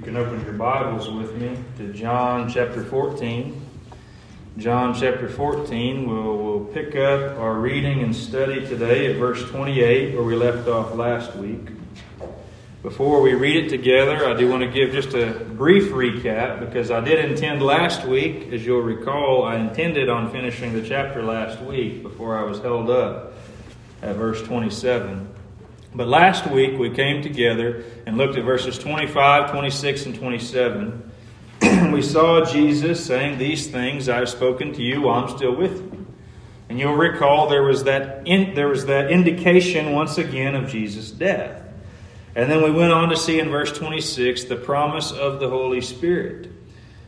You can open your Bibles with me to John chapter 14. John chapter 14, we'll, we'll pick up our reading and study today at verse 28, where we left off last week. Before we read it together, I do want to give just a brief recap because I did intend last week, as you'll recall, I intended on finishing the chapter last week before I was held up at verse 27. But last week we came together and looked at verses 25, 26, and 27. we saw Jesus saying, These things I have spoken to you while I'm still with you. And you'll recall there was that, in, there was that indication once again of Jesus' death. And then we went on to see in verse 26 the promise of the Holy Spirit.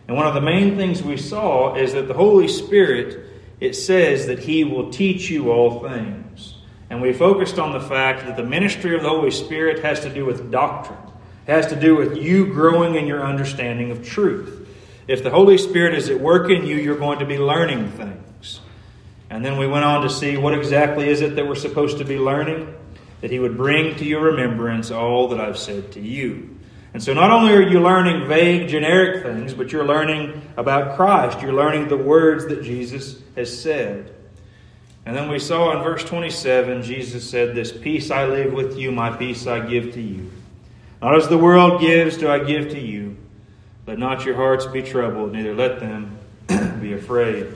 And one of the main things we saw is that the Holy Spirit, it says that He will teach you all things. And we focused on the fact that the ministry of the Holy Spirit has to do with doctrine. It has to do with you growing in your understanding of truth. If the Holy Spirit is at work in you, you're going to be learning things. And then we went on to see what exactly is it that we're supposed to be learning? That He would bring to your remembrance all that I've said to you. And so not only are you learning vague, generic things, but you're learning about Christ. You're learning the words that Jesus has said. And then we saw in verse 27, Jesus said, This peace I leave with you, my peace I give to you. Not as the world gives, do I give to you. Let not your hearts be troubled, neither let them be afraid.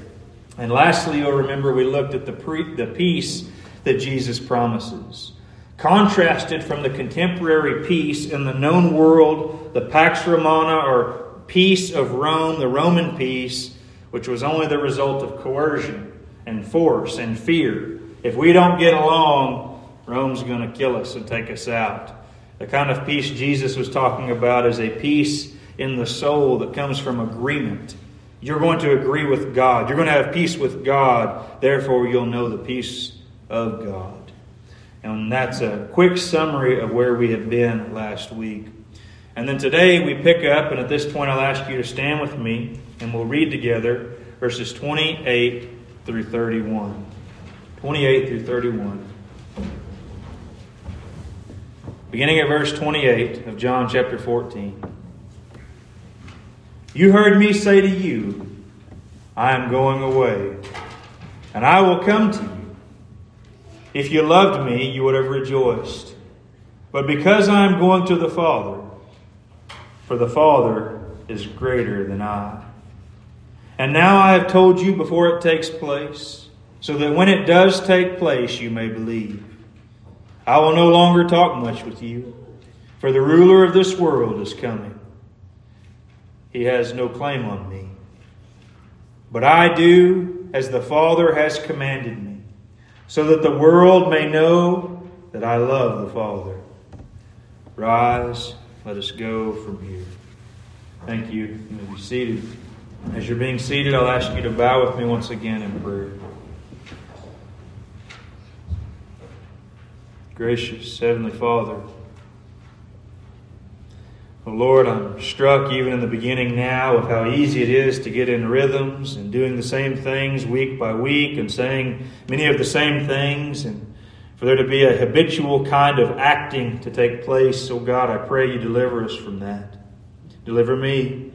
And lastly, you'll remember we looked at the, pre- the peace that Jesus promises. Contrasted from the contemporary peace in the known world, the Pax Romana, or peace of Rome, the Roman peace, which was only the result of coercion and force and fear. If we don't get along, Rome's going to kill us and take us out. The kind of peace Jesus was talking about is a peace in the soul that comes from agreement. You're going to agree with God. You're going to have peace with God. Therefore, you'll know the peace of God. And that's a quick summary of where we have been last week. And then today we pick up, and at this point I'll ask you to stand with me, and we'll read together verses 28 through 31. 28 through 31. Beginning at verse 28 of John chapter 14. You heard me say to you, I am going away, and I will come to you. If you loved me, you would have rejoiced. But because I am going to the Father, for the Father is greater than I. And now I have told you before it takes place, so that when it does take place, you may believe. I will no longer talk much with you, for the ruler of this world is coming. He has no claim on me. But I do as the Father has commanded me, so that the world may know that I love the Father. Rise, let us go from here. Thank you. You may be seated. As you're being seated, I'll ask you to bow with me once again in prayer. Gracious Heavenly Father, oh Lord, I'm struck even in the beginning now of how easy it is to get in rhythms and doing the same things week by week and saying many of the same things and for there to be a habitual kind of acting to take place. Oh God, I pray you deliver us from that. Deliver me.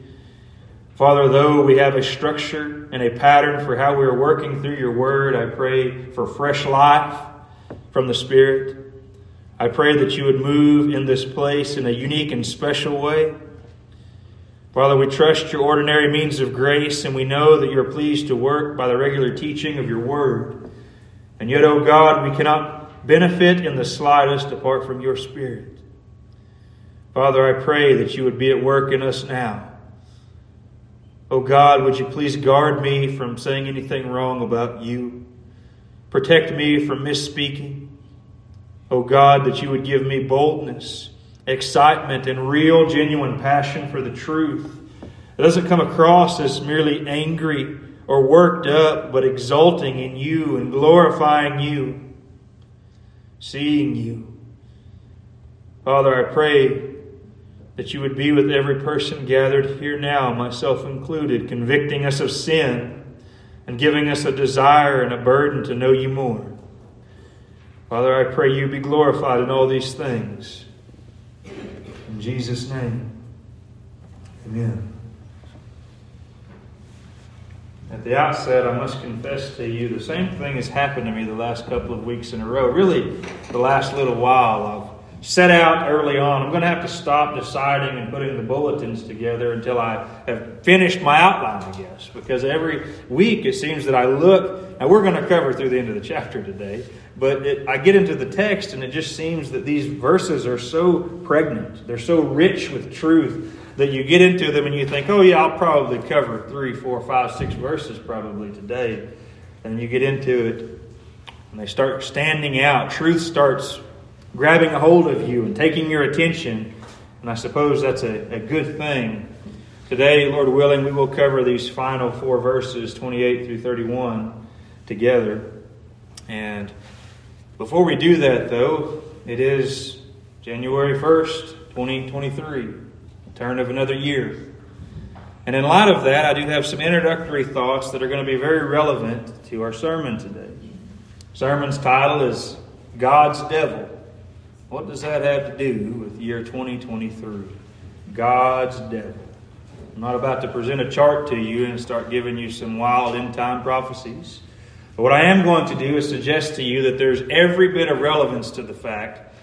Father, though we have a structure and a pattern for how we are working through your word, I pray for fresh life from the Spirit. I pray that you would move in this place in a unique and special way. Father, we trust your ordinary means of grace, and we know that you're pleased to work by the regular teaching of your word. And yet, O oh God, we cannot benefit in the slightest apart from your Spirit. Father, I pray that you would be at work in us now Oh God, would you please guard me from saying anything wrong about you? Protect me from misspeaking. Oh God, that you would give me boldness, excitement, and real, genuine passion for the truth. It doesn't come across as merely angry or worked up, but exulting in you and glorifying you, seeing you. Father, I pray that you would be with every person gathered here now, myself included, convicting us of sin and giving us a desire and a burden to know you more. Father, I pray you be glorified in all these things. In Jesus' name, Amen. At the outset, I must confess to you the same thing has happened to me the last couple of weeks in a row. Really, the last little while. I've set out early on. I'm going to have to stop deciding and putting the bulletins together until I have finished my outline, I guess. Because every week it seems that I look, and we're going to cover through the end of the chapter today, but it, I get into the text and it just seems that these verses are so pregnant. They're so rich with truth that you get into them and you think, oh, yeah, I'll probably cover three, four, five, six verses probably today. And you get into it and they start standing out. Truth starts grabbing a hold of you and taking your attention. And I suppose that's a, a good thing. Today, Lord willing, we will cover these final four verses, 28 through 31, together. And before we do that, though, it is January 1st, 2023 turn of another year. And in light of that, I do have some introductory thoughts that are going to be very relevant to our sermon today. Sermon's title is God's Devil. What does that have to do with year 2023? God's Devil. I'm not about to present a chart to you and start giving you some wild end time prophecies. But what I am going to do is suggest to you that there's every bit of relevance to the fact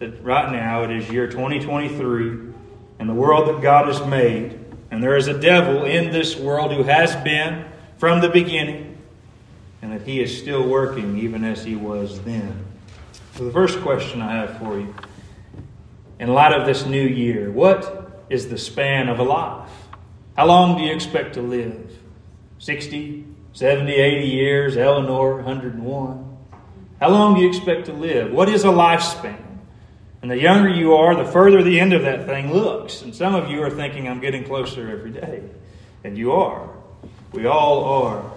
that right now it is year 2023 and the world that God has made. And there is a devil in this world who has been from the beginning, and that he is still working even as he was then. So, the first question I have for you in light of this new year, what is the span of a life? How long do you expect to live? 60, 70, 80 years? Eleanor, 101. How long do you expect to live? What is a lifespan? And the younger you are, the further the end of that thing looks. And some of you are thinking, I'm getting closer every day. And you are. We all are.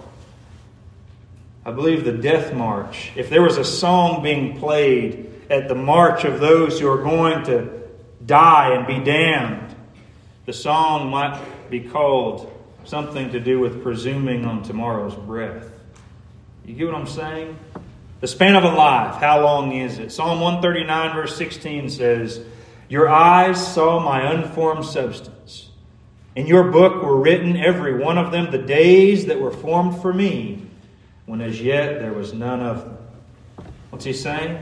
I believe the death march, if there was a song being played at the march of those who are going to die and be damned, the song might be called something to do with presuming on tomorrow's breath. You get what I'm saying? The span of a life, how long is it? Psalm 139, verse 16 says, Your eyes saw my unformed substance. In your book were written, every one of them, the days that were formed for me, when as yet there was none of them. What's he saying?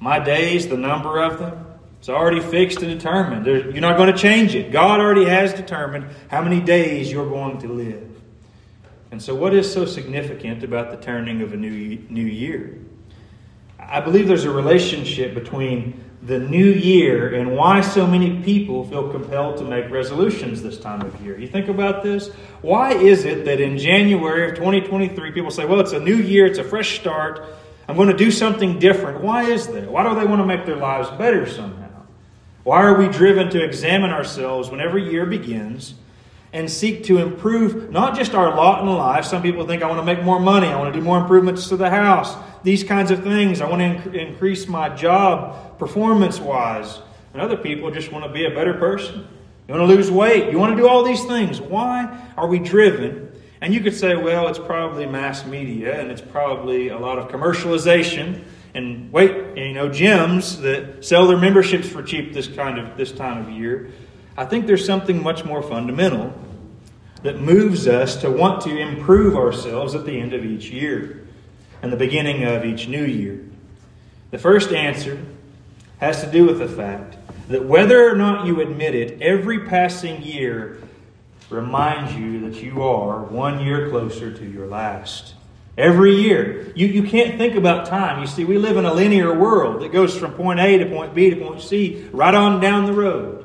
My days, the number of them, it's already fixed and determined. You're not going to change it. God already has determined how many days you're going to live. And so, what is so significant about the turning of a new, new year? I believe there's a relationship between the new year and why so many people feel compelled to make resolutions this time of year. You think about this? Why is it that in January of 2023, people say, well, it's a new year, it's a fresh start, I'm going to do something different? Why is that? Why do they want to make their lives better somehow? Why are we driven to examine ourselves when every year begins and seek to improve not just our lot in life. Some people think I want to make more money, I want to do more improvements to the house, these kinds of things. I want to inc- increase my job performance wise. And other people just want to be a better person. You want to lose weight. You want to do all these things. Why are we driven? And you could say, well, it's probably mass media and it's probably a lot of commercialization and wait, you know, gyms that sell their memberships for cheap this kind of this time of year. I think there's something much more fundamental that moves us to want to improve ourselves at the end of each year and the beginning of each new year. The first answer has to do with the fact that whether or not you admit it, every passing year reminds you that you are one year closer to your last. Every year. You, you can't think about time. You see, we live in a linear world that goes from point A to point B to point C, right on down the road.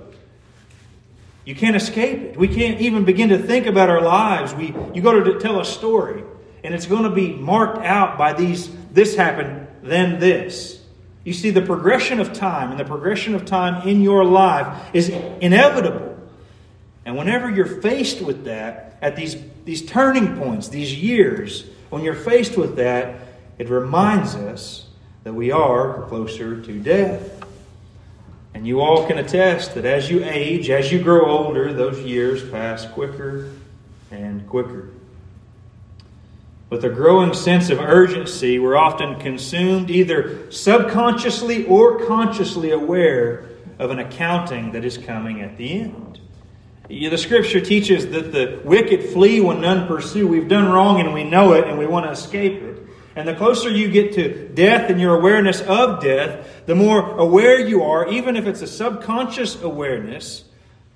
You can't escape it. We can't even begin to think about our lives. We, you go to tell a story, and it's going to be marked out by these this happened, then this. You see, the progression of time and the progression of time in your life is inevitable. And whenever you're faced with that, at these, these turning points, these years, when you're faced with that, it reminds us that we are closer to death. And you all can attest that as you age, as you grow older, those years pass quicker and quicker. With a growing sense of urgency, we're often consumed, either subconsciously or consciously aware of an accounting that is coming at the end. The scripture teaches that the wicked flee when none pursue. We've done wrong and we know it and we want to escape it. And the closer you get to death and your awareness of death, the more aware you are, even if it's a subconscious awareness,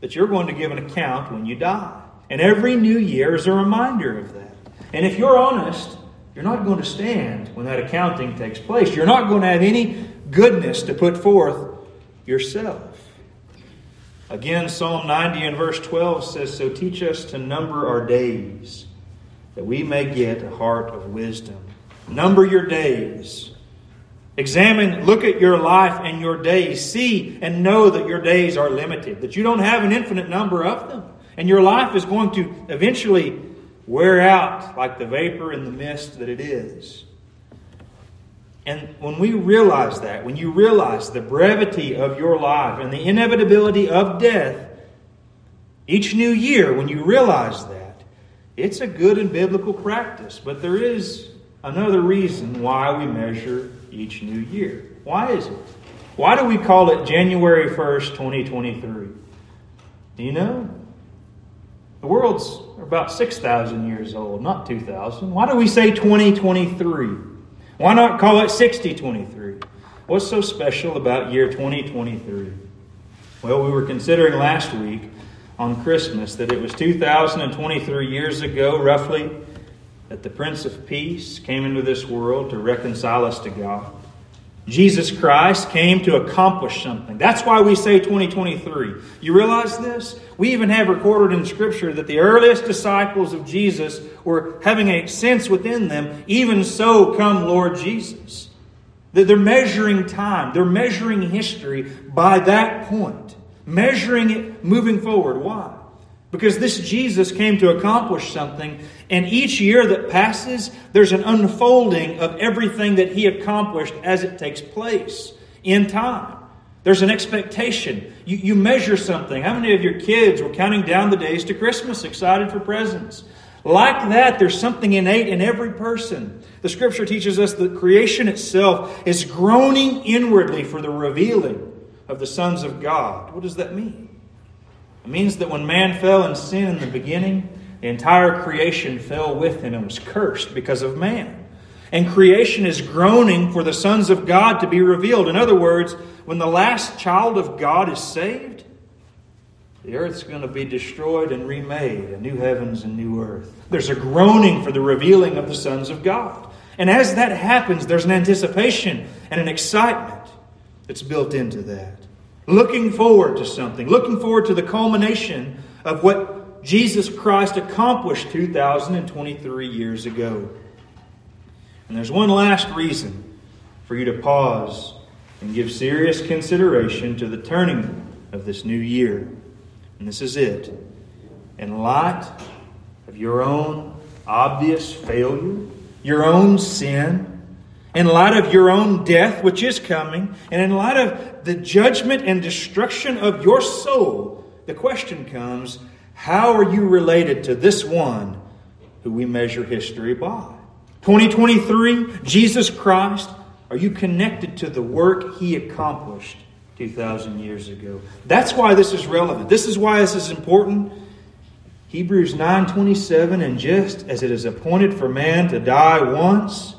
that you're going to give an account when you die. And every new year is a reminder of that. And if you're honest, you're not going to stand when that accounting takes place. You're not going to have any goodness to put forth yourself. Again, Psalm 90 and verse 12 says, So teach us to number our days, that we may get a heart of wisdom. Number your days. Examine, look at your life and your days. See and know that your days are limited, that you don't have an infinite number of them. And your life is going to eventually wear out like the vapor in the mist that it is. And when we realize that, when you realize the brevity of your life and the inevitability of death, each new year, when you realize that, it's a good and biblical practice. But there is another reason why we measure each new year. Why is it? Why do we call it January 1st, 2023? Do you know? The world's about 6,000 years old, not 2,000. Why do we say 2023? Why not call it 6023? What's so special about year 2023? Well, we were considering last week on Christmas that it was 2023 years ago, roughly, that the Prince of Peace came into this world to reconcile us to God. Jesus Christ came to accomplish something. That's why we say 2023. You realize this? We even have recorded in Scripture that the earliest disciples of Jesus were having a sense within them, even so come Lord Jesus. That they're measuring time, they're measuring history by that point, measuring it moving forward. Why? Because this Jesus came to accomplish something, and each year that passes, there's an unfolding of everything that he accomplished as it takes place in time. There's an expectation. You, you measure something. How many of your kids were counting down the days to Christmas, excited for presents? Like that, there's something innate in every person. The scripture teaches us that creation itself is groaning inwardly for the revealing of the sons of God. What does that mean? It means that when man fell in sin in the beginning, the entire creation fell with him and was cursed because of man. And creation is groaning for the sons of God to be revealed. In other words, when the last child of God is saved, the earth's going to be destroyed and remade, a new heavens and new earth. There's a groaning for the revealing of the sons of God. And as that happens, there's an anticipation and an excitement that's built into that looking forward to something, looking forward to the culmination of what Jesus Christ accomplished 2,023 years ago. And there's one last reason for you to pause and give serious consideration to the turning of this new year. And this is it. In light of your own obvious failure, your own sin, in light of your own death, which is coming, and in light of the judgment and destruction of your soul, the question comes how are you related to this one who we measure history by? 2023, Jesus Christ, are you connected to the work he accomplished 2,000 years ago? That's why this is relevant. This is why this is important. Hebrews 9:27 and just as it is appointed for man to die once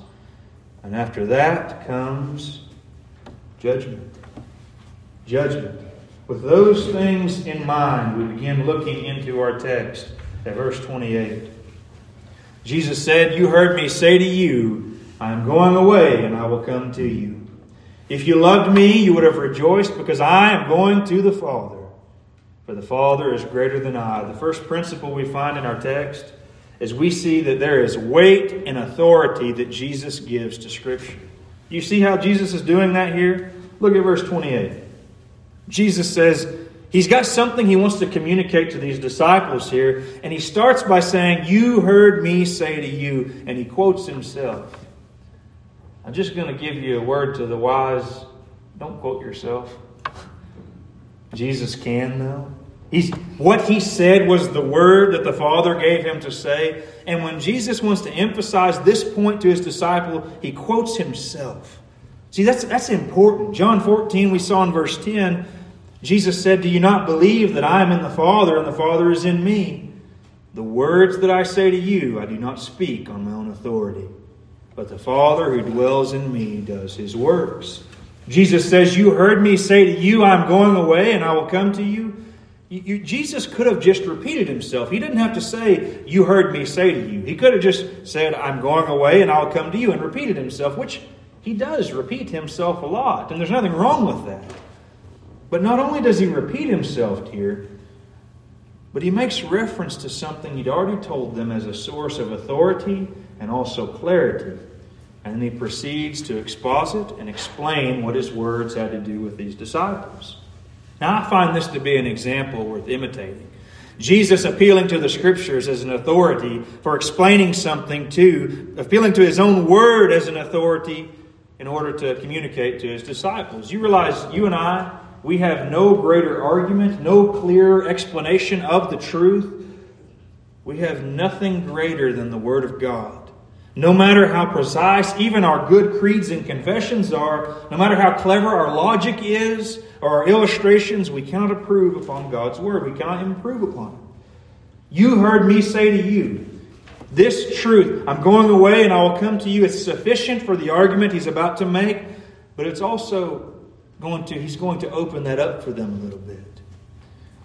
and after that comes judgment. Judgment. With those things in mind, we begin looking into our text at verse 28. Jesus said, You heard me say to you, I am going away and I will come to you. If you loved me, you would have rejoiced because I am going to the Father. For the Father is greater than I. The first principle we find in our text as we see that there is weight and authority that Jesus gives to Scripture. You see how Jesus is doing that here? Look at verse 28. Jesus says he's got something he wants to communicate to these disciples here, and he starts by saying, You heard me say to you, and he quotes himself. I'm just going to give you a word to the wise. Don't quote yourself. Jesus can, though. He's, what he said was the word that the Father gave him to say. And when Jesus wants to emphasize this point to his disciple, he quotes himself. See, that's, that's important. John 14, we saw in verse 10, Jesus said, Do you not believe that I am in the Father and the Father is in me? The words that I say to you, I do not speak on my own authority, but the Father who dwells in me does his works. Jesus says, You heard me say to you, I'm going away and I will come to you. You, you, Jesus could have just repeated himself. He didn't have to say, You heard me say to you. He could have just said, I'm going away and I'll come to you, and repeated himself, which he does repeat himself a lot. And there's nothing wrong with that. But not only does he repeat himself here, but he makes reference to something he'd already told them as a source of authority and also clarity. And then he proceeds to exposit and explain what his words had to do with these disciples. Now, I find this to be an example worth imitating. Jesus appealing to the scriptures as an authority for explaining something to, appealing to his own word as an authority in order to communicate to his disciples. You realize you and I, we have no greater argument, no clearer explanation of the truth. We have nothing greater than the Word of God. No matter how precise even our good creeds and confessions are, no matter how clever our logic is or our illustrations, we cannot improve upon God's Word. We cannot improve upon it. You heard me say to you, this truth, I'm going away and I will come to you, is sufficient for the argument he's about to make, but it's also going to, he's going to open that up for them a little bit.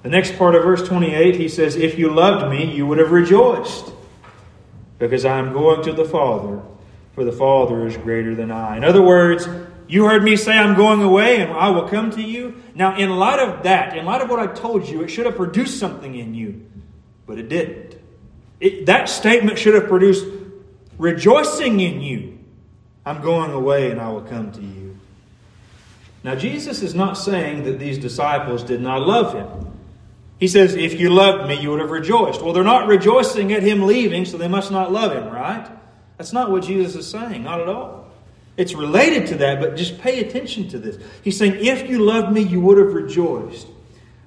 The next part of verse 28, he says, If you loved me, you would have rejoiced because I am going to the Father, for the Father is greater than I. In other words, you heard me say I'm going away and I will come to you. Now, in light of that, in light of what I told you, it should have produced something in you, but it didn't. It, that statement should have produced rejoicing in you. I'm going away and I will come to you. Now, Jesus is not saying that these disciples did not love him. He says, If you loved me, you would have rejoiced. Well, they're not rejoicing at him leaving, so they must not love him, right? That's not what Jesus is saying, not at all. It's related to that, but just pay attention to this. He's saying, If you loved me, you would have rejoiced.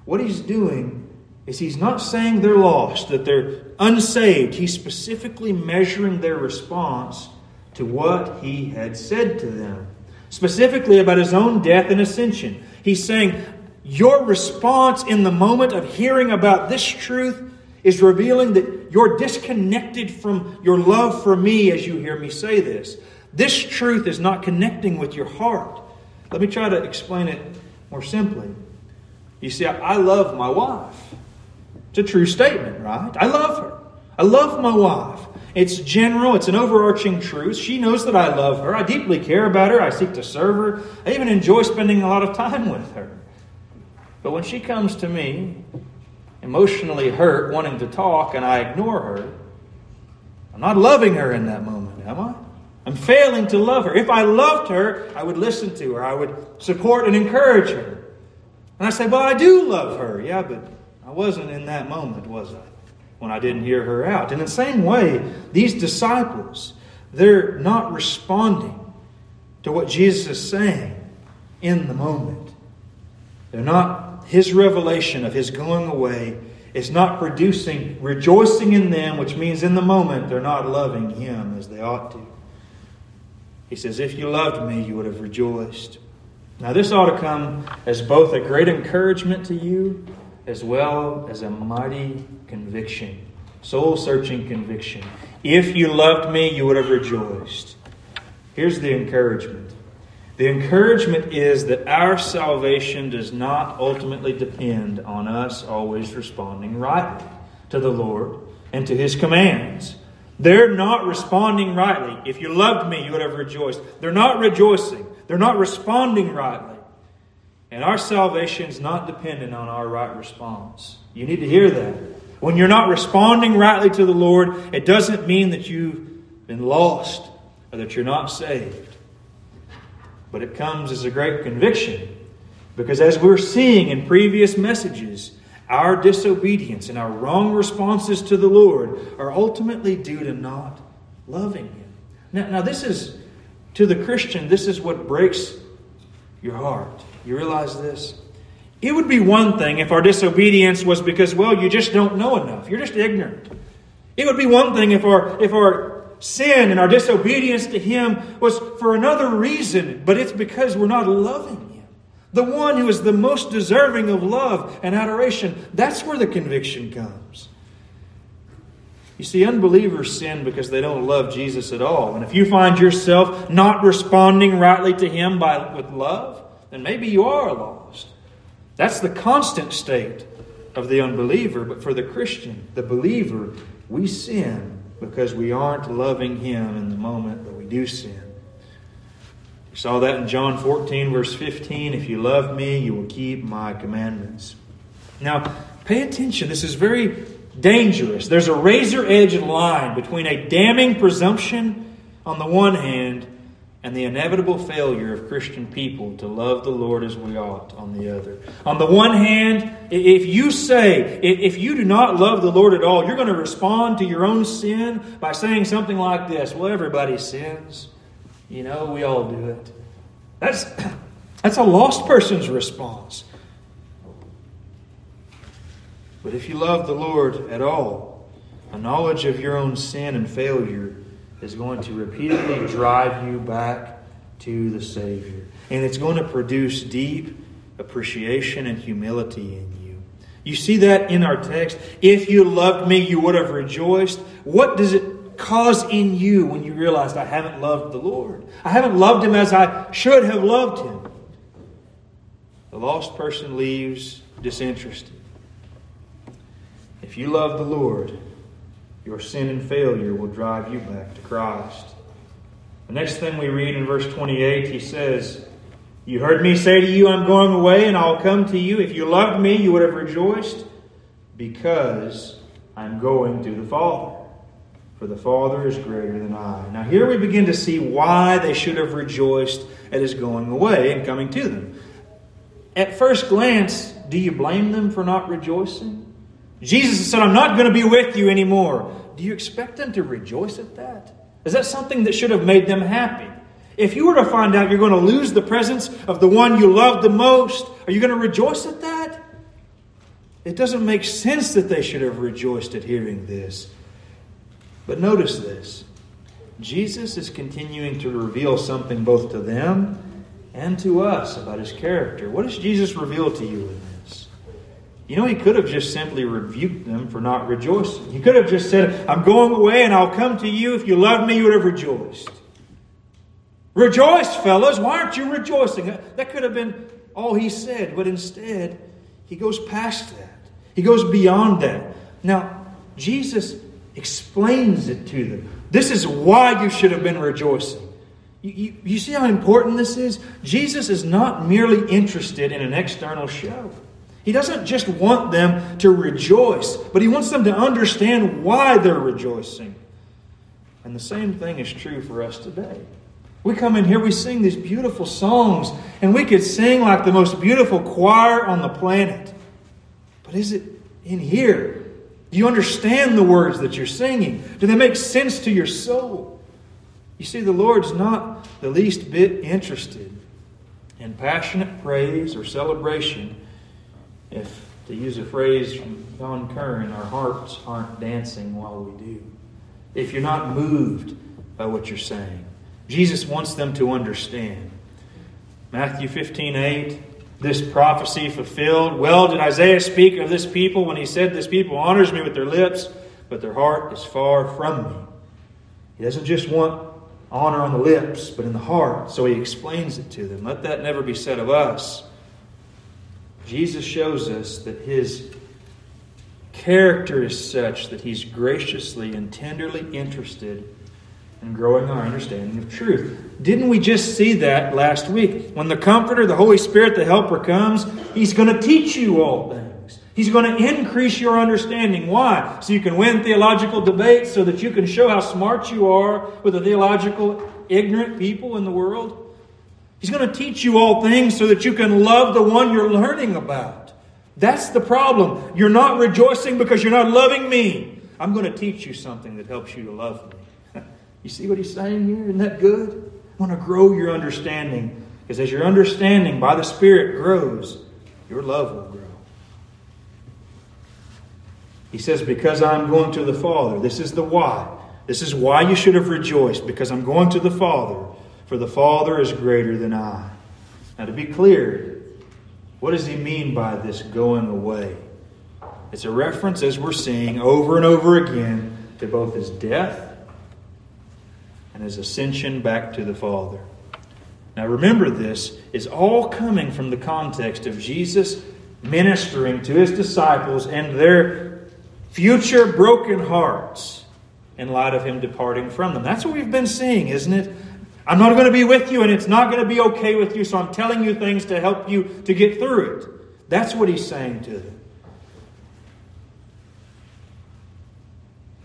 What he's doing is he's not saying they're lost, that they're unsaved. He's specifically measuring their response to what he had said to them, specifically about his own death and ascension. He's saying, your response in the moment of hearing about this truth is revealing that you're disconnected from your love for me as you hear me say this. This truth is not connecting with your heart. Let me try to explain it more simply. You see, I love my wife. It's a true statement, right? I love her. I love my wife. It's general, it's an overarching truth. She knows that I love her. I deeply care about her. I seek to serve her. I even enjoy spending a lot of time with her. But when she comes to me, emotionally hurt, wanting to talk, and I ignore her, I'm not loving her in that moment, am I? I'm failing to love her. If I loved her, I would listen to her, I would support and encourage her. And I say, Well, I do love her. Yeah, but I wasn't in that moment, was I? When I didn't hear her out. In the same way, these disciples, they're not responding to what Jesus is saying in the moment. They're not his revelation of his going away is not producing rejoicing in them, which means in the moment they're not loving him as they ought to. He says, If you loved me, you would have rejoiced. Now, this ought to come as both a great encouragement to you as well as a mighty conviction, soul searching conviction. If you loved me, you would have rejoiced. Here's the encouragement the encouragement is that our salvation does not ultimately depend on us always responding rightly to the Lord and to His commands. They're not responding rightly. If you loved me, you would have rejoiced. They're not rejoicing. They're not responding rightly. And our salvation is not dependent on our right response. You need to hear that. When you're not responding rightly to the Lord, it doesn't mean that you've been lost or that you're not saved. But it comes as a great conviction because, as we're seeing in previous messages, our disobedience and our wrong responses to the Lord are ultimately due to not loving Him. Now, now this is, to the Christian, this is what breaks your heart. You realize this? It would be one thing if our disobedience was because, well, you just don't know enough. You're just ignorant. It would be one thing if our, if our sin and our disobedience to Him was for another reason, but it's because we're not loving Him. the one who is the most deserving of love and adoration. That's where the conviction comes. You see, unbelievers sin because they don't love Jesus at all. And if you find yourself not responding rightly to Him by, with love, then maybe you are lost. That's the constant state of the unbeliever. But for the Christian, the believer, we sin because we aren't loving Him in the moment that we do sin. We saw that in John 14, verse 15. If you love me, you will keep my commandments. Now, pay attention. This is very dangerous. There's a razor edge line between a damning presumption on the one hand and the inevitable failure of Christian people to love the Lord as we ought on the other. On the one hand, if you say, if you do not love the Lord at all, you're going to respond to your own sin by saying something like this Well, everybody sins. You know, we all do it. That's, that's a lost person's response. But if you love the Lord at all, a knowledge of your own sin and failure is going to repeatedly drive you back to the Savior. And it's going to produce deep appreciation and humility in you. You see that in our text. If you loved me, you would have rejoiced. What does it cause in you when you realized I haven't loved the Lord? I haven't loved Him as I should have loved Him. The lost person leaves disinterested. If you love the Lord, your sin and failure will drive you back to Christ. The next thing we read in verse 28, he says, You heard me say to you, I'm going away and I'll come to you. If you loved me, you would have rejoiced because I'm going to the Father. For the Father is greater than I. Now, here we begin to see why they should have rejoiced at his going away and coming to them. At first glance, do you blame them for not rejoicing? Jesus said, I'm not going to be with you anymore. Do you expect them to rejoice at that? Is that something that should have made them happy? If you were to find out you're going to lose the presence of the one you love the most, are you going to rejoice at that? It doesn't make sense that they should have rejoiced at hearing this. But notice this Jesus is continuing to reveal something both to them and to us about his character. What does Jesus reveal to you? You know, he could have just simply rebuked them for not rejoicing. He could have just said, I'm going away and I'll come to you. If you loved me, you would have rejoiced. Rejoice, fellas. Why aren't you rejoicing? That could have been all he said, but instead, he goes past that. He goes beyond that. Now, Jesus explains it to them. This is why you should have been rejoicing. You, you, you see how important this is? Jesus is not merely interested in an external show. He doesn't just want them to rejoice, but he wants them to understand why they're rejoicing. And the same thing is true for us today. We come in here, we sing these beautiful songs, and we could sing like the most beautiful choir on the planet. But is it in here? Do you understand the words that you're singing? Do they make sense to your soul? You see, the Lord's not the least bit interested in passionate praise or celebration if, to use a phrase from Don Kern, our hearts aren't dancing while we do. If you're not moved by what you're saying, Jesus wants them to understand. Matthew 15 8, this prophecy fulfilled. Well, did Isaiah speak of this people when he said, This people honors me with their lips, but their heart is far from me? He doesn't just want honor on the lips, but in the heart. So he explains it to them. Let that never be said of us. Jesus shows us that his character is such that he's graciously and tenderly interested in growing our understanding of truth. Didn't we just see that last week? When the Comforter, the Holy Spirit, the Helper comes, he's going to teach you all things. He's going to increase your understanding. Why? So you can win theological debates, so that you can show how smart you are with the theological ignorant people in the world. He's going to teach you all things so that you can love the one you're learning about. That's the problem. You're not rejoicing because you're not loving me. I'm going to teach you something that helps you to love me. you see what he's saying here? Isn't that good? I want to grow your understanding because as your understanding by the Spirit grows, your love will grow. He says, Because I'm going to the Father. This is the why. This is why you should have rejoiced, because I'm going to the Father for the Father is greater than I. Now, to be clear, What does he mean by this going away? It's a reference, as we're seeing over and over again, to both his death and his ascension back to the Father. Now remember, this is all coming from the context of Jesus ministering to his disciples and their future broken hearts in light of him departing from them. That's what we've been seeing, isn't it? I'm not going to be with you and it's not going to be okay with you, so I'm telling you things to help you to get through it. That's what he's saying to them.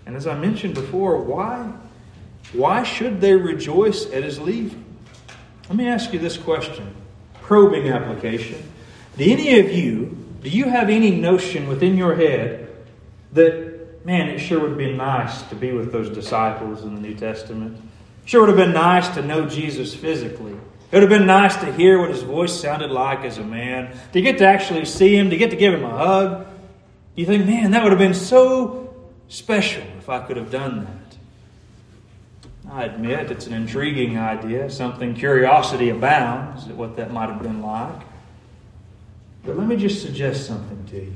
And as I mentioned before, why, why should they rejoice at his leaving? Let me ask you this question probing application. Do any of you, do you have any notion within your head that, man, it sure would be nice to be with those disciples in the New Testament? Sure would have been nice to know Jesus physically. It would have been nice to hear what his voice sounded like as a man, to get to actually see him, to get to give him a hug. You think, man, that would have been so special if I could have done that. I admit it's an intriguing idea, something curiosity abounds at what that might have been like. But let me just suggest something to you.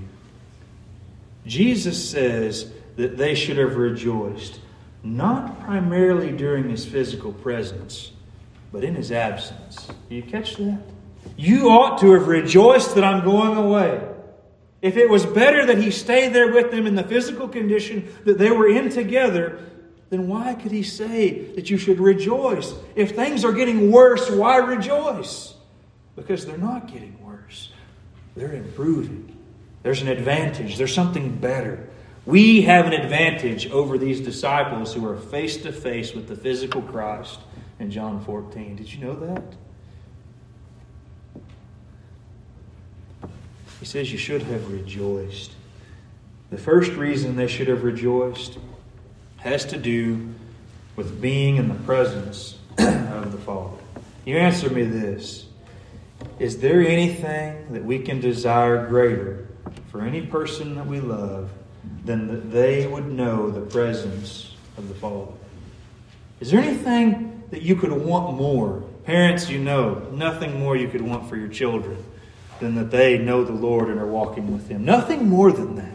Jesus says that they should have rejoiced, not primarily during his physical presence, but in his absence. Do you catch that? You ought to have rejoiced that I'm going away. If it was better that he stayed there with them in the physical condition that they were in together, then why could he say that you should rejoice? If things are getting worse, why rejoice? Because they're not getting worse. They're improving. There's an advantage, there's something better. We have an advantage over these disciples who are face to face with the physical Christ in John 14. Did you know that? He says you should have rejoiced. The first reason they should have rejoiced has to do with being in the presence of the Father. You answer me this Is there anything that we can desire greater for any person that we love than that they would know the presence of the Father? Is there anything that you could want more? Parents, you know, nothing more you could want for your children than that they know the Lord and are walking with Him. Nothing more than that.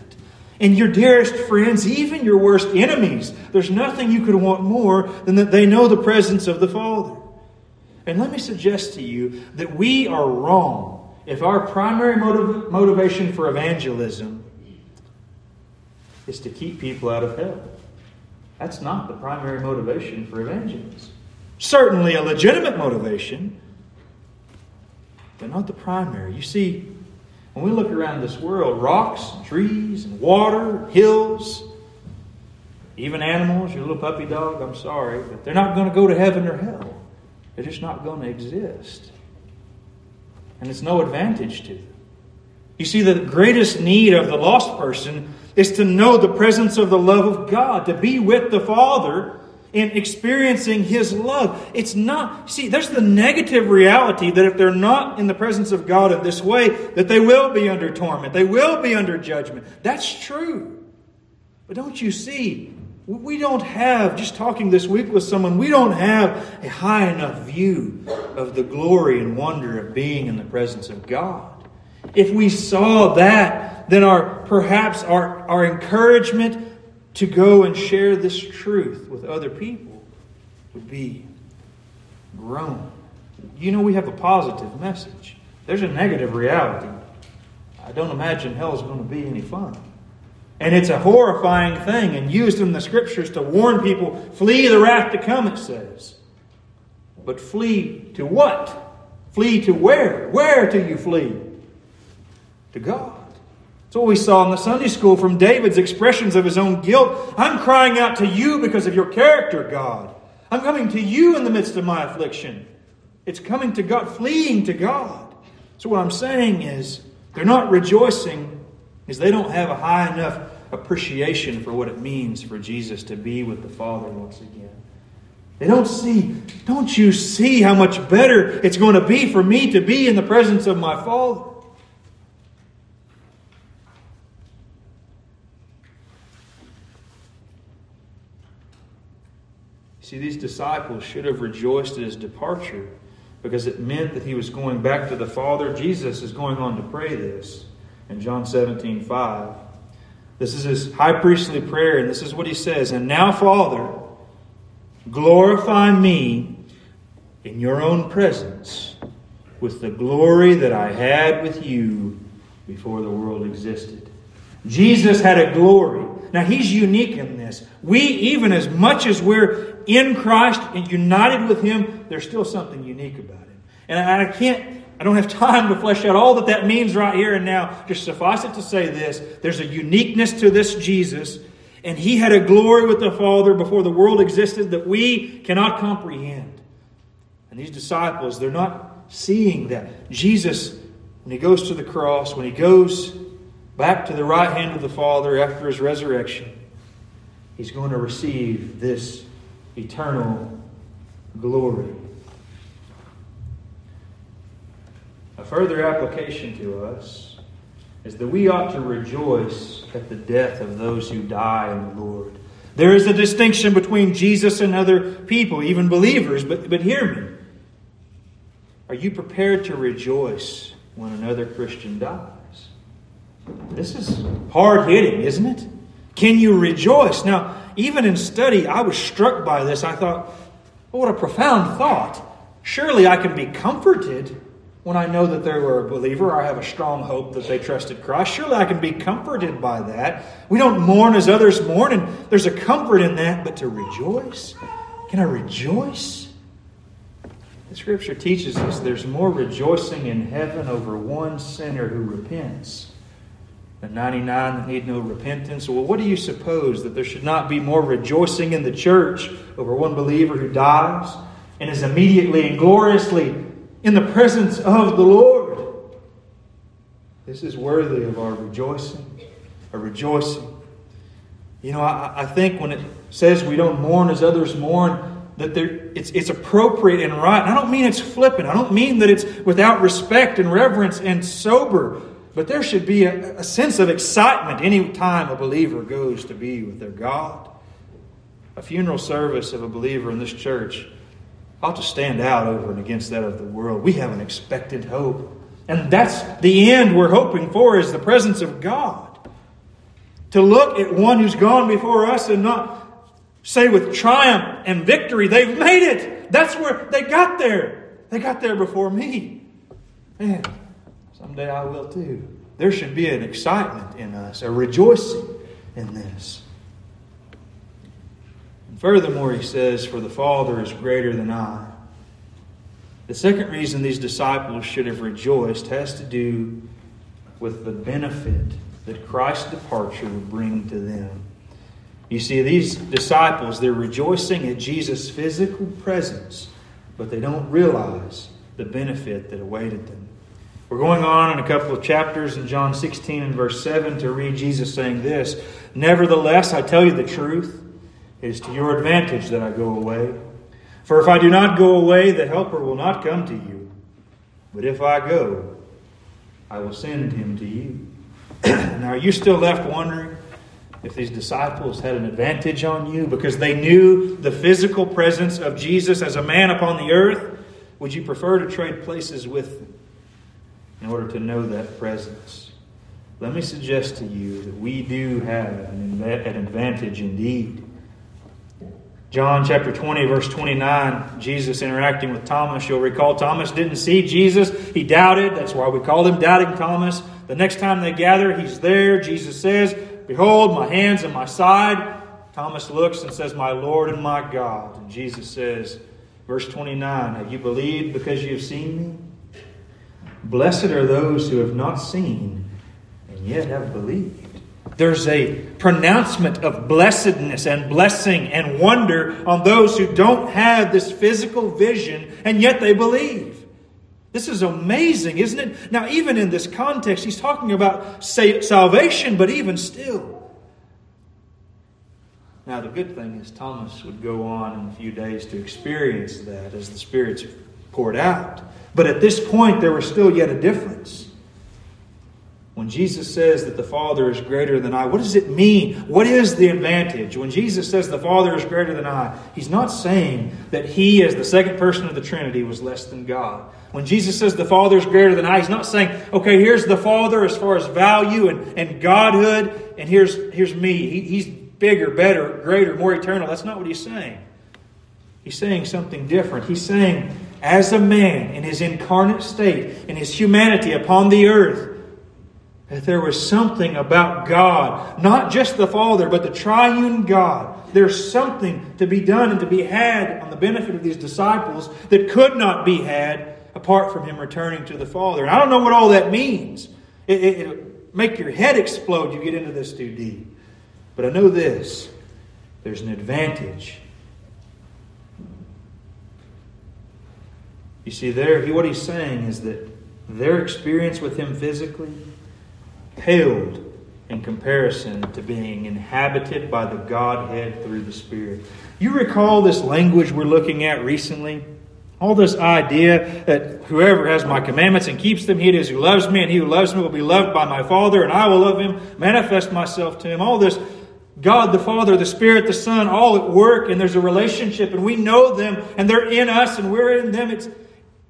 And your dearest friends, even your worst enemies, there's nothing you could want more than that they know the presence of the Father. And let me suggest to you that we are wrong if our primary motiv- motivation for evangelism is to keep people out of hell. That's not the primary motivation for evangelism. Certainly a legitimate motivation, but not the primary. You see, when we look around this world, rocks, and trees, and water, hills, even animals, your little puppy dog, I'm sorry, but they're not going to go to heaven or hell. They're just not going to exist. And it's no advantage to them. You see, the greatest need of the lost person is to know the presence of the love of God, to be with the Father in experiencing His love. It's not, see, there's the negative reality that if they're not in the presence of God in this way, that they will be under torment, they will be under judgment. That's true. But don't you see, we don't have, just talking this week with someone, we don't have a high enough view of the glory and wonder of being in the presence of God. If we saw that, then our perhaps our, our encouragement to go and share this truth with other people would be grown. You know, we have a positive message. There's a negative reality. I don't imagine hell is going to be any fun. And it's a horrifying thing and used in the scriptures to warn people flee the wrath to come, it says. But flee to what? Flee to where? Where do you flee? To God. That's what we saw in the Sunday school from David's expressions of his own guilt. I'm crying out to you because of your character, God. I'm coming to you in the midst of my affliction. It's coming to God, fleeing to God. So, what I'm saying is, they're not rejoicing because they don't have a high enough appreciation for what it means for Jesus to be with the Father once again. They don't see, don't you see how much better it's going to be for me to be in the presence of my Father? See, these disciples should have rejoiced at his departure because it meant that he was going back to the Father. Jesus is going on to pray this in John 17 5. This is his high priestly prayer, and this is what he says And now, Father, glorify me in your own presence with the glory that I had with you before the world existed. Jesus had a glory. Now, he's unique in this. We, even as much as we're in Christ and united with him, there's still something unique about him. And I can't I don't have time to flesh out all that that means right here and now. Just suffice it to say this there's a uniqueness to this Jesus, and he had a glory with the Father before the world existed that we cannot comprehend. And these disciples, they're not seeing that. Jesus, when he goes to the cross, when he goes back to the right hand of the Father after his resurrection, he's going to receive this eternal glory. A further application to us is that we ought to rejoice at the death of those who die in the Lord. There is a distinction between Jesus and other people, even believers, but, but hear me. Are you prepared to rejoice when another Christian dies? This is hard hitting, isn't it? Can you rejoice? Now, even in study, I was struck by this. I thought, oh, what a profound thought. Surely I can be comforted when I know that they were a believer, or I have a strong hope that they trusted Christ. Surely I can be comforted by that. We don't mourn as others mourn, and there's a comfort in that, but to rejoice? Can I rejoice? The scripture teaches us there's more rejoicing in heaven over one sinner who repents than 99 that need no repentance. Well, what do you suppose? That there should not be more rejoicing in the church over one believer who dies and is immediately and gloriously in the presence of the Lord. This is worthy of our rejoicing, our rejoicing. You know, I, I think when it says we don't mourn as others mourn, that there, it's, it's appropriate and right. And I don't mean it's flippant. I don't mean that it's without respect and reverence and sober. But there should be a, a sense of excitement any time a believer goes to be with their God. A funeral service of a believer in this church ought to stand out over and against that of the world. We have an expected hope. And that's the end we're hoping for is the presence of God. To look at one who's gone before us and not say with triumph and victory, they've made it. That's where they got there. They got there before me. Man, someday I will too. There should be an excitement in us, a rejoicing in this. Furthermore, he says, For the Father is greater than I. The second reason these disciples should have rejoiced has to do with the benefit that Christ's departure would bring to them. You see, these disciples, they're rejoicing at Jesus' physical presence, but they don't realize the benefit that awaited them. We're going on in a couple of chapters in John 16 and verse 7 to read Jesus saying this Nevertheless, I tell you the truth. It is to your advantage that I go away. For if I do not go away, the Helper will not come to you. But if I go, I will send him to you. now, are you still left wondering if these disciples had an advantage on you because they knew the physical presence of Jesus as a man upon the earth? Would you prefer to trade places with them in order to know that presence? Let me suggest to you that we do have an advantage indeed. John chapter 20, verse 29, Jesus interacting with Thomas. You'll recall Thomas didn't see Jesus. He doubted. That's why we call him Doubting Thomas. The next time they gather, he's there. Jesus says, Behold, my hands and my side. Thomas looks and says, My Lord and my God. And Jesus says, verse 29, Have you believed because you have seen me? Blessed are those who have not seen and yet have believed. There's a pronouncement of blessedness and blessing and wonder on those who don't have this physical vision and yet they believe. This is amazing, isn't it? Now, even in this context, he's talking about salvation, but even still. Now, the good thing is, Thomas would go on in a few days to experience that as the Spirit's poured out. But at this point, there was still yet a difference. When Jesus says that the Father is greater than I, what does it mean? What is the advantage? When Jesus says the Father is greater than I, he's not saying that he, as the second person of the Trinity, was less than God. When Jesus says the Father is greater than I, he's not saying, okay, here's the Father as far as value and, and Godhood, and here's, here's me. He, he's bigger, better, greater, more eternal. That's not what he's saying. He's saying something different. He's saying, as a man in his incarnate state, in his humanity upon the earth, that there was something about God, not just the Father, but the triune God. There's something to be done and to be had on the benefit of these disciples that could not be had apart from Him returning to the Father. And I don't know what all that means. It, it, it'll make your head explode. You get into this too deep. But I know this there's an advantage. You see, there, what he's saying is that their experience with Him physically paled in comparison to being inhabited by the Godhead through the Spirit. You recall this language we're looking at recently? All this idea that whoever has my commandments and keeps them, he it is who loves me, and he who loves me will be loved by my Father, and I will love him, manifest myself to him. All this God the Father, the Spirit, the Son, all at work, and there's a relationship, and we know them, and they're in us, and we're in them. It's,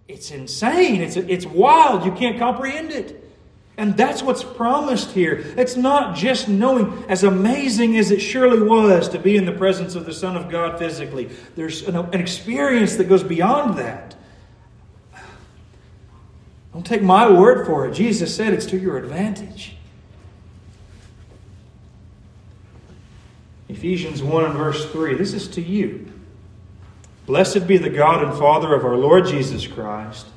it's insane. It's, it's wild. You can't comprehend it. And that's what's promised here. It's not just knowing, as amazing as it surely was to be in the presence of the Son of God physically, there's an, an experience that goes beyond that. Don't take my word for it. Jesus said it's to your advantage. Ephesians 1 and verse 3 this is to you. Blessed be the God and Father of our Lord Jesus Christ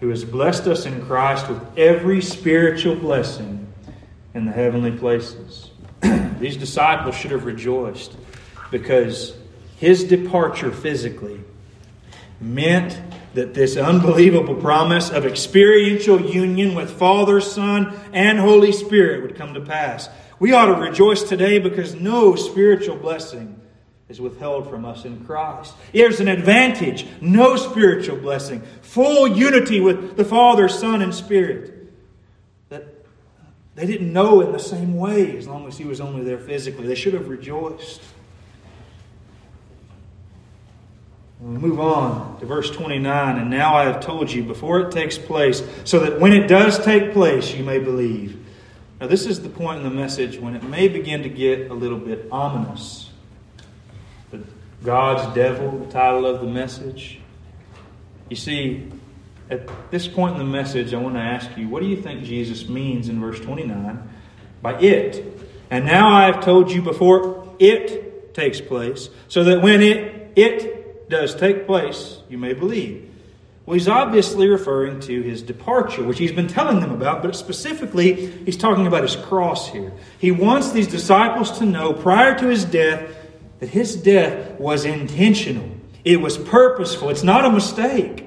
who has blessed us in Christ with every spiritual blessing in the heavenly places. These disciples should have rejoiced because his departure physically meant that this unbelievable promise of experiential union with Father, Son, and Holy Spirit would come to pass. We ought to rejoice today because no spiritual blessing is withheld from us in Christ. There's an advantage, no spiritual blessing, full unity with the Father, Son, and Spirit. That they didn't know in the same way as long as He was only there physically. They should have rejoiced. We move on to verse 29. And now I have told you before it takes place, so that when it does take place, you may believe. Now, this is the point in the message when it may begin to get a little bit ominous. God's devil, the title of the message. You see, at this point in the message, I want to ask you, what do you think Jesus means in verse 29 by it? And now I have told you before it takes place, so that when it, it does take place, you may believe. Well, he's obviously referring to his departure, which he's been telling them about, but specifically, he's talking about his cross here. He wants these disciples to know prior to his death that his death was intentional, it was purposeful, it's not a mistake.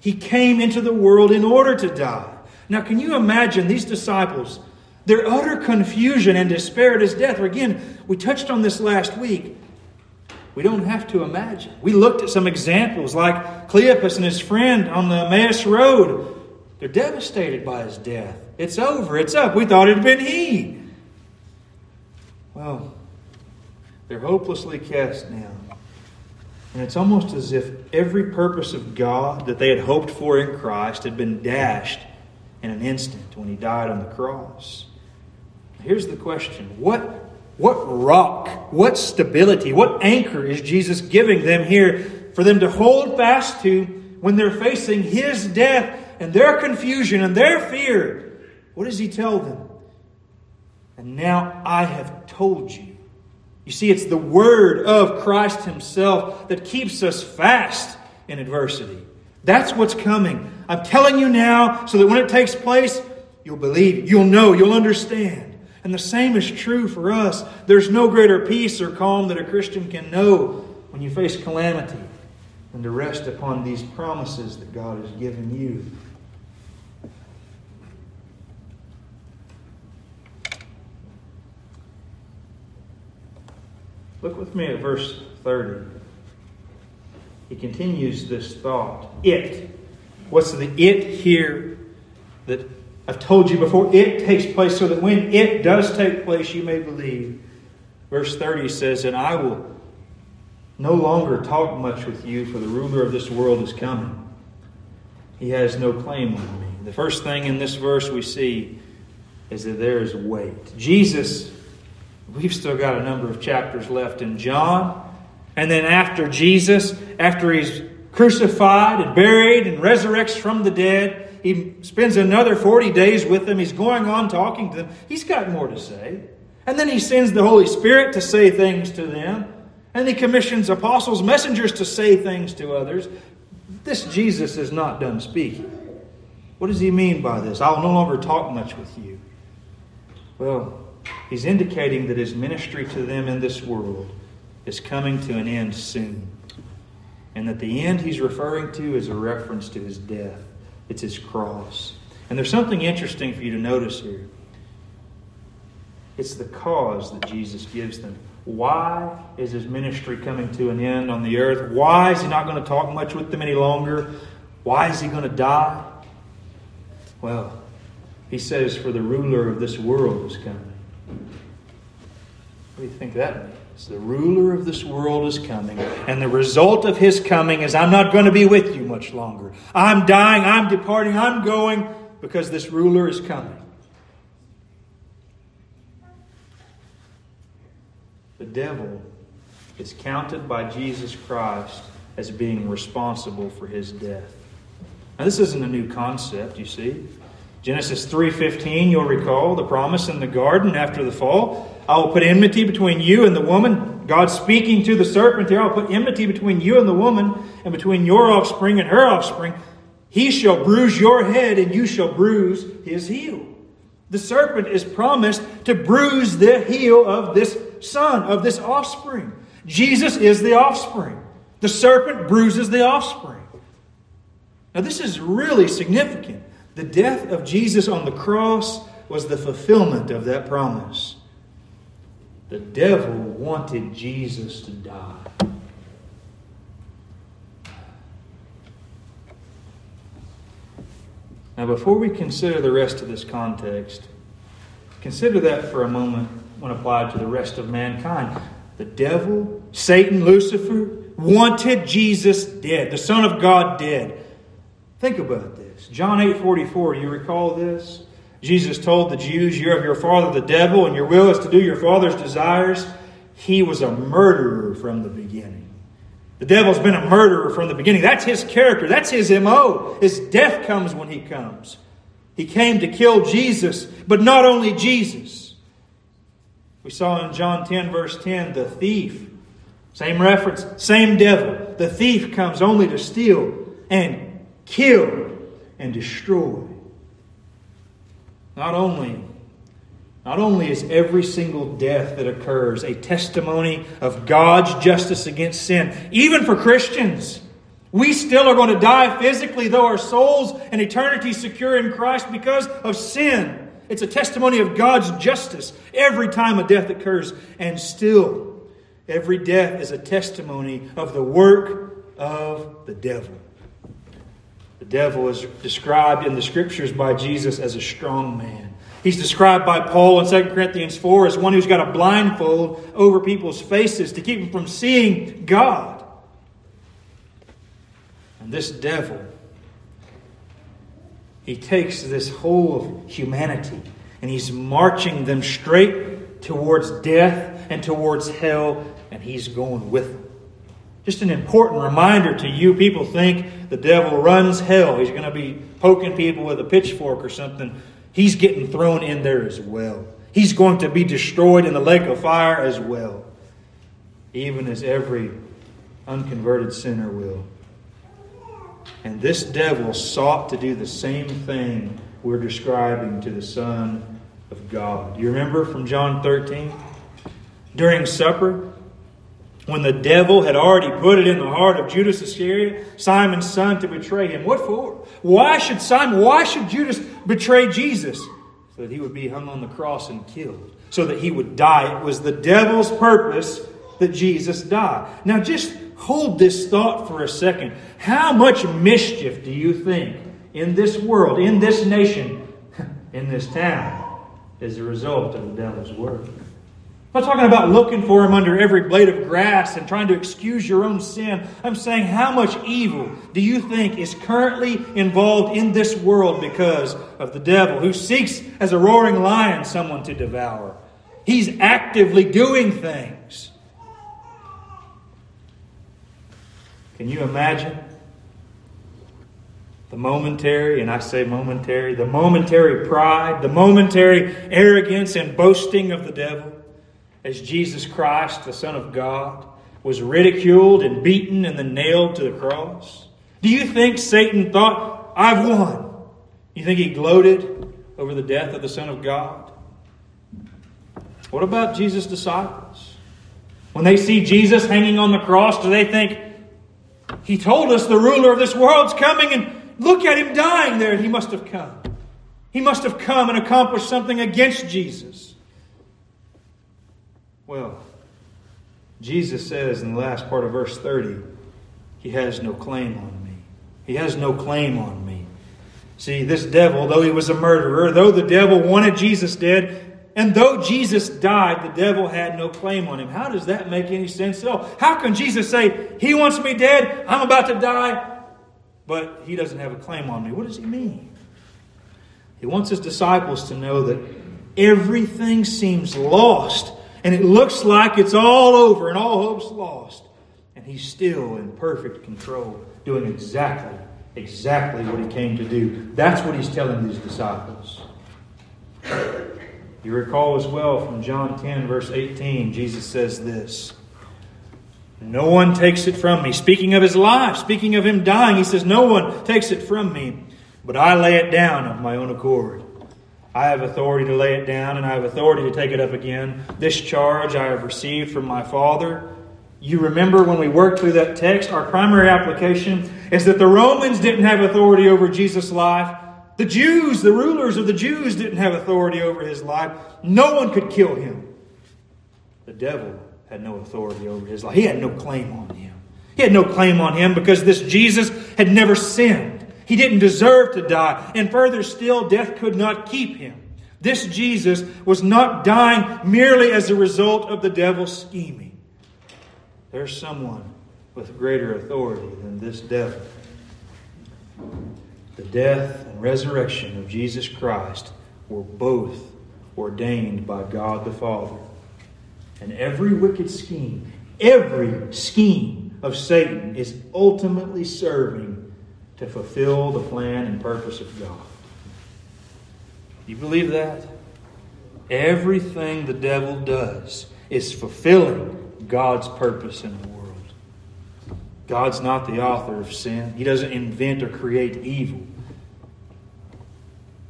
He came into the world in order to die. Now, can you imagine these disciples? Their utter confusion and despair at his death. Or Again, we touched on this last week. We don't have to imagine. We looked at some examples like Cleopas and his friend on the Emmaus Road. They're devastated by his death. It's over. It's up. We thought it had been he. Well, they're hopelessly cast down. And it's almost as if every purpose of God that they had hoped for in Christ had been dashed in an instant when he died on the cross. Here's the question What, what rock, what stability, what anchor is Jesus giving them here for them to hold fast to when they're facing his death and their confusion and their fear? What does he tell them? And now I have told you. You see, it's the word of Christ Himself that keeps us fast in adversity. That's what's coming. I'm telling you now so that when it takes place, you'll believe, you'll know, you'll understand. And the same is true for us. There's no greater peace or calm that a Christian can know when you face calamity than to rest upon these promises that God has given you. Look with me at verse 30. He continues this thought. It. What's the it here that I've told you before, it takes place so that when it does take place, you may believe. Verse 30 says, And I will no longer talk much with you, for the ruler of this world is coming. He has no claim on me. The first thing in this verse we see is that there is weight. Jesus, we've still got a number of chapters left in John. And then after Jesus, after he's crucified and buried and resurrects from the dead, he spends another 40 days with them. He's going on talking to them. He's got more to say. And then he sends the Holy Spirit to say things to them. And he commissions apostles, messengers to say things to others. This Jesus is not done speaking. What does he mean by this? I'll no longer talk much with you. Well, he's indicating that his ministry to them in this world is coming to an end soon. And that the end he's referring to is a reference to his death, it's his cross. And there's something interesting for you to notice here. It's the cause that Jesus gives them. Why is his ministry coming to an end on the earth? Why is he not going to talk much with them any longer? Why is he going to die? Well, he says, For the ruler of this world is coming. What do you think that means? The ruler of this world is coming, and the result of his coming is I'm not going to be with you much longer. I'm dying, I'm departing, I'm going because this ruler is coming. The devil is counted by Jesus Christ as being responsible for his death. Now this isn't a new concept, you see. Genesis 3:15, you'll recall the promise in the garden after the fall. I will put enmity between you and the woman. God speaking to the serpent here, I'll put enmity between you and the woman, and between your offspring and her offspring. He shall bruise your head, and you shall bruise his heel. The serpent is promised to bruise the heel of this son, of this offspring. Jesus is the offspring. The serpent bruises the offspring. Now, this is really significant. The death of Jesus on the cross was the fulfillment of that promise. The devil wanted Jesus to die. Now, before we consider the rest of this context, consider that for a moment when applied to the rest of mankind. The devil, Satan, Lucifer, wanted Jesus dead, the Son of God dead. Think about this. John 8 44, you recall this? Jesus told the Jews, You're of your father the devil, and your will is to do your father's desires. He was a murderer from the beginning. The devil's been a murderer from the beginning. That's his character. That's his MO. His death comes when he comes. He came to kill Jesus, but not only Jesus. We saw in John 10, verse 10, the thief. Same reference, same devil. The thief comes only to steal and kill and destroy. Not only, not only is every single death that occurs a testimony of God's justice against sin, even for Christians. We still are going to die physically, though our souls and eternity secure in Christ because of sin. It's a testimony of God's justice every time a death occurs. And still, every death is a testimony of the work of the devil. The devil is described in the scriptures by Jesus as a strong man. He's described by Paul in 2 Corinthians 4 as one who's got a blindfold over people's faces to keep them from seeing God. And this devil, he takes this whole of humanity and he's marching them straight towards death and towards hell, and he's going with them. Just an important reminder to you. People think the devil runs hell. He's going to be poking people with a pitchfork or something. He's getting thrown in there as well. He's going to be destroyed in the lake of fire as well, even as every unconverted sinner will. And this devil sought to do the same thing we're describing to the Son of God. You remember from John 13? During supper, when the devil had already put it in the heart of Judas Iscariot, Simon's son, to betray him. What for? Why should Simon, why should Judas betray Jesus? So that he would be hung on the cross and killed, so that he would die. It was the devil's purpose that Jesus died. Now just hold this thought for a second. How much mischief do you think in this world, in this nation, in this town is the result of the devil's work. I'm not talking about looking for him under every blade of grass and trying to excuse your own sin. I'm saying, how much evil do you think is currently involved in this world because of the devil, who seeks as a roaring lion someone to devour? He's actively doing things. Can you imagine the momentary, and I say momentary, the momentary pride, the momentary arrogance and boasting of the devil? As Jesus Christ, the Son of God, was ridiculed and beaten and then nailed to the cross? Do you think Satan thought, I've won? You think he gloated over the death of the Son of God? What about Jesus' disciples? When they see Jesus hanging on the cross, do they think, He told us the ruler of this world's coming, and look at him dying there, he must have come. He must have come and accomplished something against Jesus. Well, Jesus says in the last part of verse 30, He has no claim on me. He has no claim on me. See, this devil, though he was a murderer, though the devil wanted Jesus dead, and though Jesus died, the devil had no claim on him. How does that make any sense at all? How can Jesus say, He wants me dead, I'm about to die, but He doesn't have a claim on me? What does He mean? He wants His disciples to know that everything seems lost and it looks like it's all over and all hope's lost. And he's still in perfect control, doing exactly, exactly what he came to do. That's what he's telling these disciples. You recall as well from John 10, verse 18, Jesus says this No one takes it from me. Speaking of his life, speaking of him dying, he says, No one takes it from me, but I lay it down of my own accord. I have authority to lay it down, and I have authority to take it up again. This charge I have received from my Father. You remember when we worked through that text, our primary application is that the Romans didn't have authority over Jesus' life. The Jews, the rulers of the Jews, didn't have authority over his life. No one could kill him. The devil had no authority over his life. He had no claim on him. He had no claim on him because this Jesus had never sinned. He didn't deserve to die. And further still, death could not keep him. This Jesus was not dying merely as a result of the devil's scheming. There's someone with greater authority than this devil. The death and resurrection of Jesus Christ were both ordained by God the Father. And every wicked scheme, every scheme of Satan is ultimately serving to fulfill the plan and purpose of God. You believe that? Everything the devil does is fulfilling God's purpose in the world. God's not the author of sin, He doesn't invent or create evil,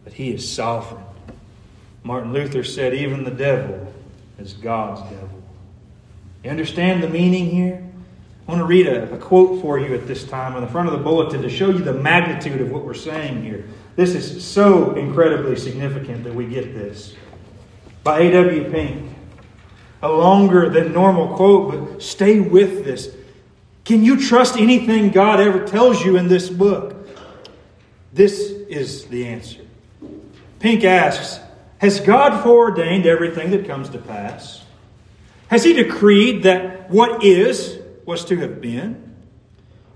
but He is sovereign. Martin Luther said, even the devil is God's devil. You understand the meaning here? I want to read a, a, quote for you at this time on the front of the bulletin to show you the magnitude of what we're saying here. This is so incredibly significant that we get this. By A.W. Pink. A longer than normal quote, but stay with this. Can you trust anything God ever tells you in this book? This is the answer. Pink asks Has God foreordained everything that comes to pass? Has He decreed that what is was to have been.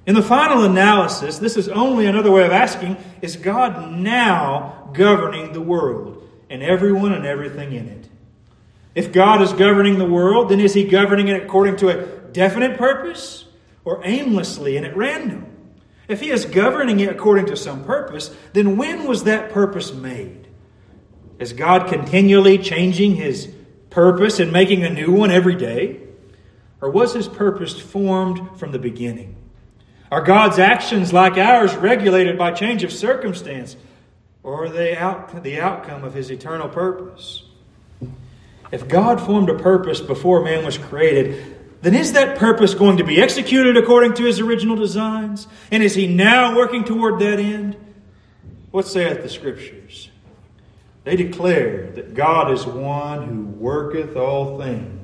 In the final analysis, this is only another way of asking is God now governing the world and everyone and everything in it? If God is governing the world, then is He governing it according to a definite purpose or aimlessly and at random? If He is governing it according to some purpose, then when was that purpose made? Is God continually changing His purpose and making a new one every day? Or was his purpose formed from the beginning? Are God's actions like ours regulated by change of circumstance? Or are they out, the outcome of his eternal purpose? If God formed a purpose before man was created, then is that purpose going to be executed according to his original designs? And is he now working toward that end? What saith the Scriptures? They declare that God is one who worketh all things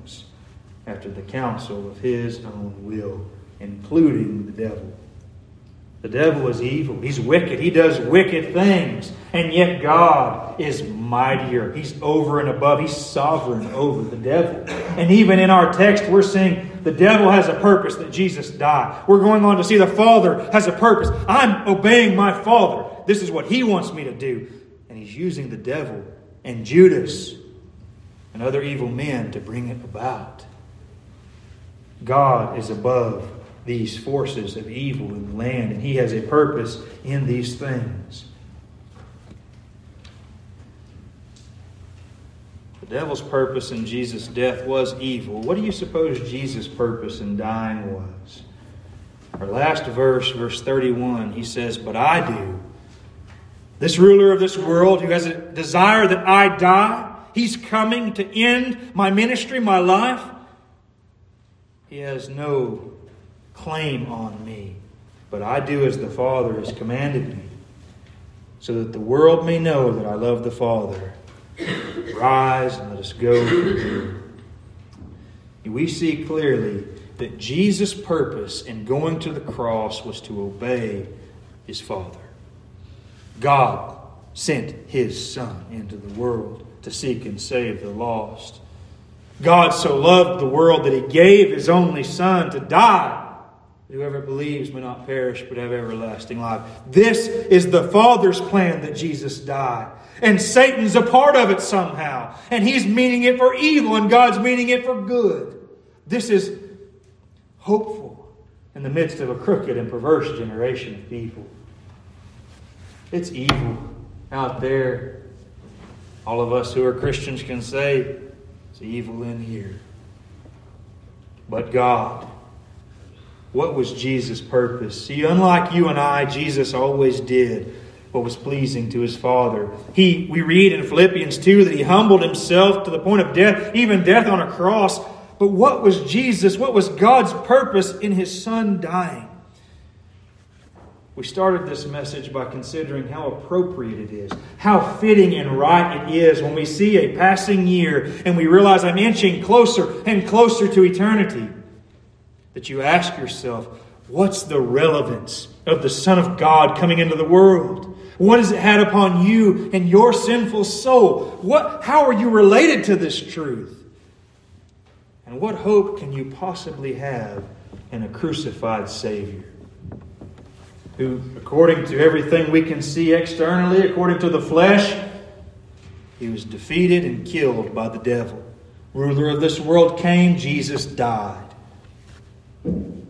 after the counsel of his own will, including the devil. The devil is evil. He's wicked. He does wicked things. And yet God is mightier. He's over and above. He's sovereign over the devil. And even in our text, we're seeing the devil has a purpose that Jesus died. We're going on to see the Father has a purpose. I'm obeying my Father. This is what he wants me to do. And he's using the devil and Judas and other evil men to bring it about. God is above these forces of evil in the land, and He has a purpose in these things. The devil's purpose in Jesus' death was evil. What do you suppose Jesus' purpose in dying was? Our last verse, verse 31, he says, But I do. This ruler of this world who has a desire that I die, he's coming to end my ministry, my life. He has no claim on me, but I do as the Father has commanded me, so that the world may know that I love the Father. Rise and let us go. We see clearly that Jesus' purpose in going to the cross was to obey his Father. God sent his Son into the world to seek and save the lost. God so loved the world that he gave his only Son to die Whoever believes may not perish but have everlasting life. This is the Father's plan that Jesus died. And Satan's a part of it somehow. And he's meaning it for evil, and God's meaning it for good. This is hopeful in the midst of a crooked and perverse generation of people. It's evil out there. All of us who are Christians can say evil in here. But God what was Jesus' purpose? See, unlike you and I, Jesus always did what was pleasing to his Father. He, we read in Philippians 2 that he humbled himself to the point of death, even death on a cross. But what was Jesus, what was God's purpose in his Son dying? We started this message by considering how appropriate it is, how fitting and right it is when we see a passing year and we realize I'm inching closer and closer to eternity that you ask yourself, what's the relevance of the Son of God coming into the world? What has it had upon you and your sinful soul? What, how are you related to this truth? And what hope can you possibly have in a crucified Savior? Who, according to everything we can see externally, according to the flesh, he was defeated and killed by the devil. Ruler of this world came, Jesus died.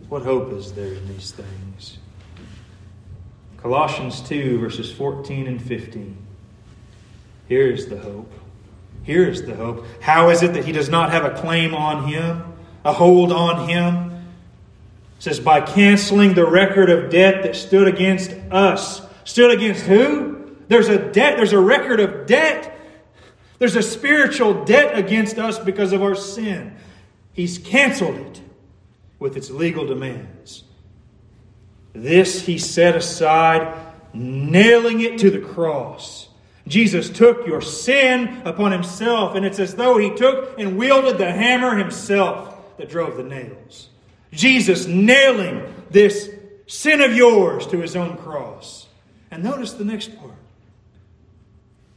What hope is there in these things? Colossians 2, verses 14 and 15. Here is the hope. Here is the hope. How is it that he does not have a claim on him, a hold on him? Says, by canceling the record of debt that stood against us. Stood against who? There's a debt, there's a record of debt. There's a spiritual debt against us because of our sin. He's canceled it with its legal demands. This he set aside, nailing it to the cross. Jesus took your sin upon himself, and it's as though he took and wielded the hammer himself that drove the nails. Jesus nailing this sin of yours to his own cross. And notice the next part.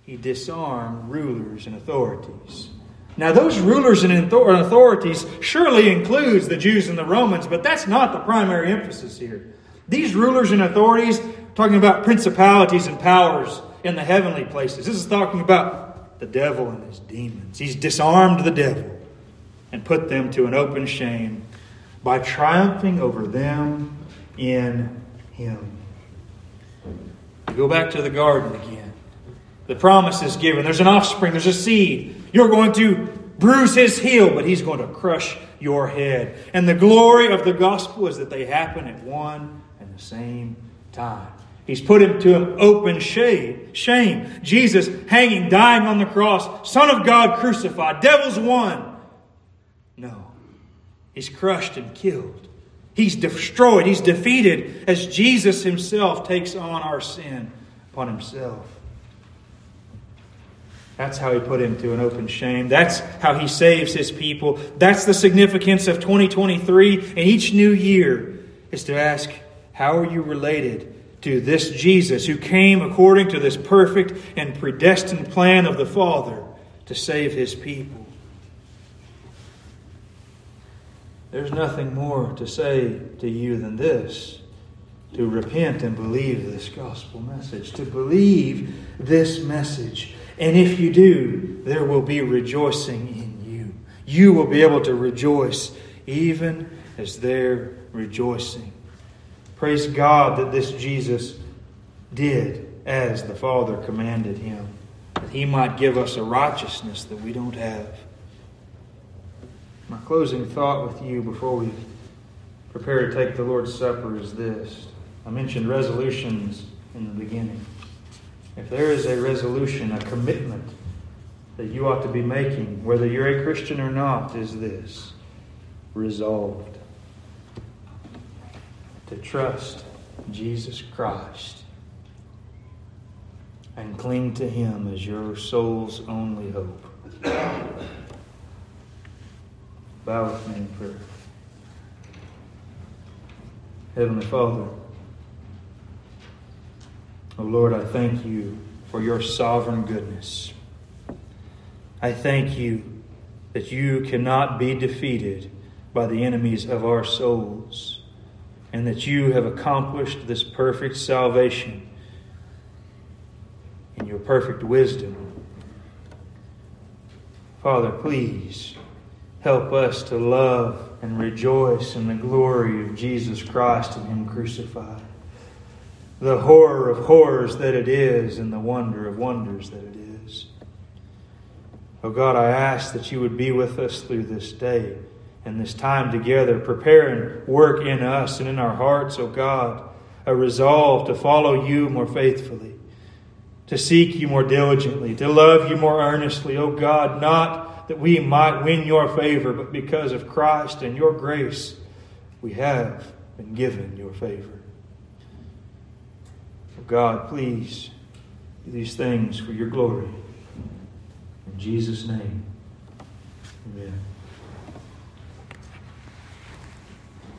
He disarmed rulers and authorities. Now, those rulers and authorities surely includes the Jews and the Romans, but that's not the primary emphasis here. These rulers and authorities, talking about principalities and powers in the heavenly places. This is talking about the devil and his demons. He's disarmed the devil and put them to an open shame by triumphing over them in him. Go back to the garden again. The promise is given. There's an offspring, there's a seed. You're going to bruise his heel, but he's going to crush your head. And the glory of the gospel is that they happen at one and the same time. He's put him to an open shame. Shame. Jesus hanging, dying on the cross. Son of God crucified. Devil's won. He's crushed and killed. He's destroyed. He's defeated as Jesus himself takes on our sin upon himself. That's how he put him to an open shame. That's how he saves his people. That's the significance of 2023 and each new year is to ask, How are you related to this Jesus who came according to this perfect and predestined plan of the Father to save his people? There's nothing more to say to you than this to repent and believe this gospel message, to believe this message. And if you do, there will be rejoicing in you. You will be able to rejoice even as they're rejoicing. Praise God that this Jesus did as the Father commanded him, that he might give us a righteousness that we don't have. My closing thought with you before we prepare to take the Lord's Supper is this. I mentioned resolutions in the beginning. If there is a resolution, a commitment that you ought to be making, whether you're a Christian or not, is this resolved to trust Jesus Christ and cling to Him as your soul's only hope. Bow with me in prayer. Heavenly Father, oh Lord, I thank you for your sovereign goodness. I thank you that you cannot be defeated by the enemies of our souls, and that you have accomplished this perfect salvation in your perfect wisdom. Father, please Help us to love and rejoice in the glory of Jesus Christ and Him crucified. The horror of horrors that it is, and the wonder of wonders that it is. Oh God, I ask that you would be with us through this day and this time together, prepare and work in us and in our hearts, oh God, a resolve to follow you more faithfully, to seek you more diligently, to love you more earnestly, oh God, not that we might win your favor, but because of Christ and your grace, we have been given your favor. God, please do these things for your glory. In Jesus' name, amen.